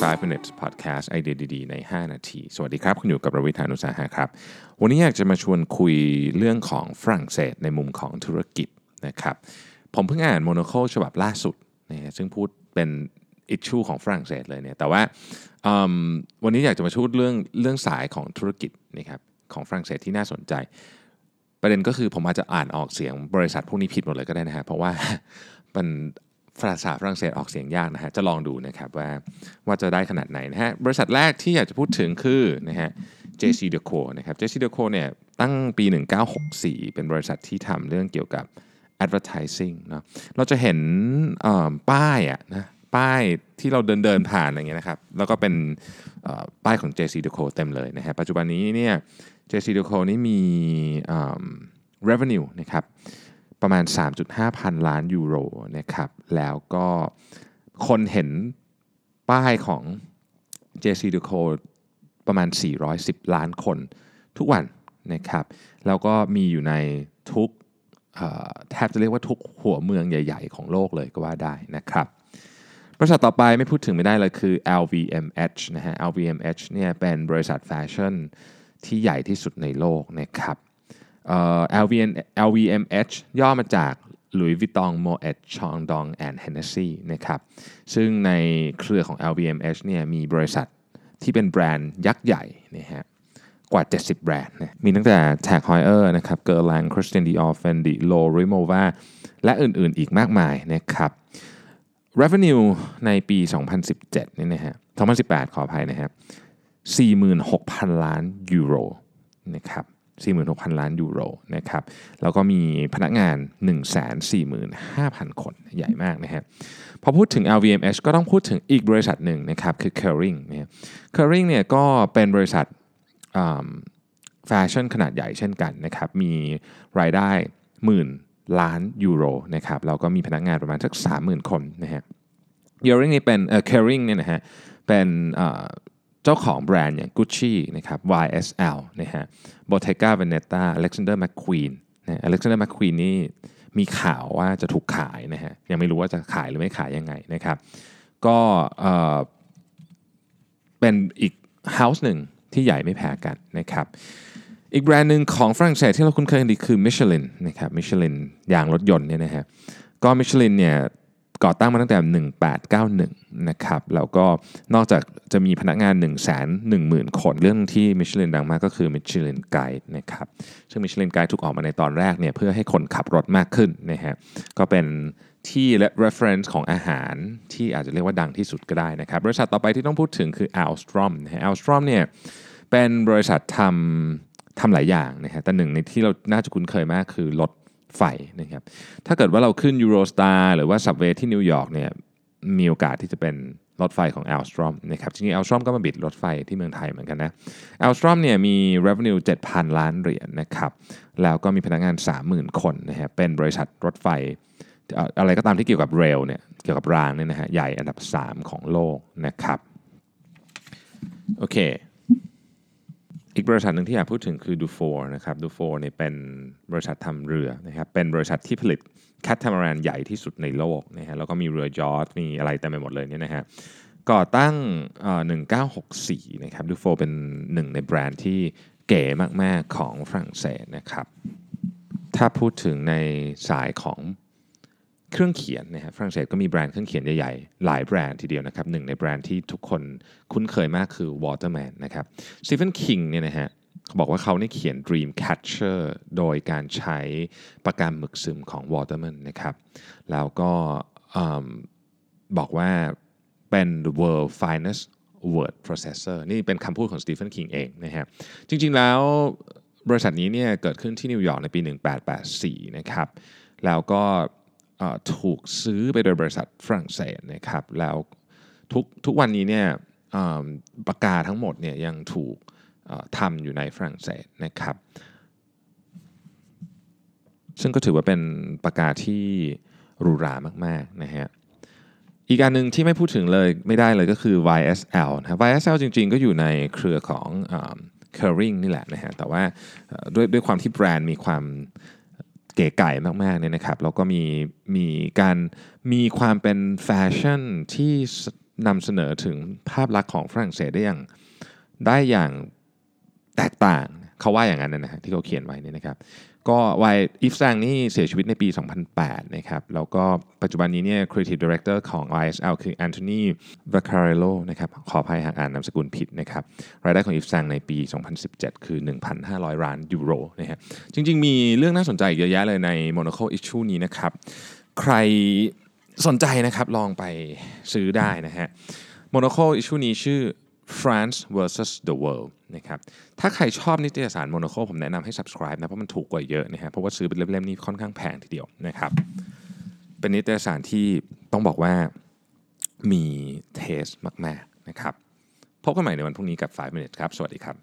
5 minutes podcast ไอเดียดีๆ ใน 5 นาที สวัสดีครับ คุณอยู่กับรวิธานุสาหะครับ วันนี้อยากจะมาชวนคุยเรื่องของฝรั่งเศสในมุมของธุรกิจนะครับ ผมเพิ่งอ่านโมโนโคฉบับล่าสุดนะฮะซึ่งพูดเป็นอิชชูของฝรั่งเศสเลยเนี่ย แต่ว่าวันนี้อยากจะมาพูดเรื่องเรื่องสายของธุรกิจนะครับของฝรั่งเศสที่น่าสนใจ ประเด็นก็คือผมอาจจะอ่านออกเสียงบริษัทพวกนี้ผิดหมดเลยก็ได้นะฮะ เพราะว่าเป็น ภาษาฝรั่งเศสออกเสียงยากนะฮะจะลองดูนะครับว่าว่าจะได้ขนาดไหนนะฮะบริษัทแรกที่อยากจะพูดถึงคือนะฮะ JC Deco นะครับ JC Deco เนี่ยตั้งปี 1964 เป็นบริษัทที่ทำเรื่องเกี่ยวกับ advertising เนาะเราจะเห็นป้ายอะนะป้ายที่เราเดินเดินผ่านอย่างเงี้ยนะครับแล้วก็เป็นป้ายของ JC Deco เต็มเลยนะฮะปัจจุบันนี้เนี่ย JC Deco นี่มี revenue นะครับ ประมาณ 3.5 พันล้านยูโรนะครับ แล้วก็คนเห็นป้ายของ JC Deco ประมาณ 410 ล้านคนทุกวันนะครับ แล้วก็มีอยู่ในทุกแทบจะเรียกว่าทุกหัวเมืองใหญ่ ๆ ของโลกเลยก็ว่าได้นะครับบริษัทต่อไปไม่พูดถึงไม่ได้เลยคือ LVMH นะฮะ LVMH เนี่ยเป็นบริษัทแฟชั่นที่ใหญ่ที่สุดในโลกนะครับ LVN LVMH ย่อมาจาก Louis Vuitton Moet Chandon and Hennessy นะครับซึ่งในเครือของ LVMH เนี่ยมีบริษัทที่เป็นแบรนด์ยักษ์ใหญ่นะฮะกว่า 70 แบรนด์นะมีตั้งแต่ Tag Heuer นะครับ Guerlain Christian Dior Fendi Lo Rimowa และอื่นๆอีกมากมายนะครับ revenue ในปี 2017นี่นะฮะ2018 ขออภัยนะครับ46,000 ล้านยูโรนะครับ 46,000 ล้านยูโรนะครับแล้วก็มีพนักงาน 145,000 คนใหญ่มากนะฮะพอพูดถึง LVMH ก็ต้องพูดถึงอีกบริษัทหนึ่งนะครับคือ Kering นะ Kering เนี่ยก็เป็นบริษัทแฟชั่นขนาดใหญ่เช่นกันนะครับมีรายได้หมื่นล้านยูโรนะครับแล้วก็มีพนักงานประมาณสัก 30,000 คนนะฮะ Kering นี่เป็นเอ่อ Kering เนี่ยนะฮะเป็น จ้าของแบรนด์อย่าง Gucci นะครับ YSL นะฮะ Bottega Veneta Alexander McQueen นะ Alexander McQueen นี่มีข่าวว่าจะถูกขายนะฮะ ยังไม่รู้ว่าจะขายหรือไม่ขายยังไงนะครับ ก็เอ่อเป็นอีก house หนึ่งที่ใหญ่ไม่แพ้กันนะครับ อีกแบรนด์หนึ่งของฝรั่งเศสที่เราคุ้นเคยกันดีคือ Michelin นะครับ Michelin ยางรถยนต์เนี่ยนะฮะ ก็ Michelin เนี่ย ก่อตั้งมาตั้งแต่ 1891 นะครับ แล้วก็นอกจากจะมีพนักงาน 1 1 0 0 0 0 คน เรื่องที่ Michelin ดังมากก็คือ Michelin Guide นะครับ ซึ่ง Michelin Guide ถูกออกมาในตอนแรกเนี่ยเพื่อให้คนขับรถมากขึ้นนะฮะ ก็เป็นที่และ reference ของอาหารที่อาจจะเรียกว่าดังที่สุดก็ได้นะครับ บริษัทต่อไปที่ต้องพูดถึงคือ Alstrom นะฮะ Alstrom เนี่ยเป็นบริษัททำทำหลายอย่างนะฮะ แต่หนึ่งในที่เราน่าจะคุ้นเคยมากคือรถ ไฟนะครับถ้าเกิดว่าเราขึ้น Eurostar หรือว่า Subway ที่นิวยอร์กเนี่ยมีโอกาสที่จะเป็นรถไฟของ Alstrom นะครับจริงๆ Alstrom ก็มาบิดรถไฟที่เมืองไทยเหมือนกันนะ Alstrom เนี่ยมี revenue 7,000 ล้านเหรียญนะครับแล้วก็มีพนักงาน 30,000 คนนะฮะเป็นบริษัทรถไฟ อะไรก็ตามที่เกี่ยวกับเรลเนี่ยเกี่ยวกับรางเนี่ยนะฮะใหญ่อันดับ 3 ของโลกนะครับโอเค อีกบริษัทหนึ่งที่อยากพูดถึงคือ Dufour นะครับ Dufour เนี่ยเป็นบริษัททำเรือนะครับเป็นบริษัทที่ผลิตแคท a ม a รานใหญ่ที่สุดในโลกนะฮะแล้วก็มีเรือยอทมีอะไรเต็มไปหมดเลยเนี่ยนะฮะก่อตั้งเอ่อ1964 นะครับ Dufour เป็นหนึ่งในแบรนด์ที่เก๋มาก ๆ ของฝรั่งเศสนะครับ ถ้าพูดถึงในสายของ เครื่องเขียนนะฮะฝรั่งเศสก็มีแบรนด์เครื่องเขียนใหญ่ๆ หลายแบรนด์ทีเดียวนะครับหนึ่งในแบรนด์ที่ทุกคนคุ้นเคยมากคือ Waterman นะครับ Stephen King เนี่ยนะฮะเขาบอกว่าเขาเนี่ยเขียน Dreamcatcher โดยการใช้ปากกาหมึกซึมของ Waterman นะครับแล้วก็บอกว่าเป็น the world finest word processor นี่เป็นคำพูดของ Stephen King เองนะฮะจริงๆแล้วบริษัทนี้เนี่ยเกิดขึ้นที่นิวยอร์กในปี 1884 นะครับแล้วก็ ถูกซื้อไปโดยบริษัทฝรั่งเศสนะครับแล้วทุกทุกวันนี้เนี่ยปากกาทั้งหมดเนี่ยยังถูกทำอยู่ในฝรั่งเศสนะครับ ซึ่งก็ถือว่าเป็นปากกาที่หรูหรามากๆนะฮะอีกอันหนึ่งที่ไม่พูดถึงเลยไม่ได้เลยก็คือ YSL นะ YSL จริงๆ ก็อยู่ในเครือของเอ่อ Kering นี่แหละนะฮะแต่ว่าด้วยด้วยความที่แบรนด์มีความ ก๋ไก่มากๆเนี่ยนะครับแล้วก็มีมีการมีความเป็นแฟชั่นที่นำเสนอถึงภาพลักษณ์ของฝรั่งเศสได้อย่างได้อย่างแตกต่างเขาว่าอย่างนั้นนะฮะที่เขาเขียนไว้นี่นะครับ ก็วายอีฟแซงนี่เสียชีวิตในปี 2008 นะครับ แล้วก็ปัจจุบันนี้เนี่ย Creative Director ของ ISL คือ Anthony Vaccarello นะครับ ขออภัยหากอ่านนามสกุลผิดนะครับ รายได้ของอีฟแซงในปี 2017 คือ 1,500 ล้านยูโรนะฮะ จริง ๆ มีเรื่องน่าสนใจเยอะแยะเลยใน Monaco Issue นี้นะครับ ใครสนใจนะครับลองไปซื้อได้นะฮะ Monaco Issue นี้ชื่อ France versus the World นะครับถ้าใครชอบนิตยสารโมโนโคผมแนะนำให้ subscribe นะ เพราะมันถูกกว่าเยอะนะฮะเพราะว่าซื้อเป็นเล่มๆนี่ค่อนข้างแพงทีเดียวนะครับ เป็นนิตยสารที่ต้องบอกว่ามีเทสมาก ๆ นะครับ พบกันใหม่ในวันพรุ่งนี้กับ 5 minutes ครับ สวัสดีครับ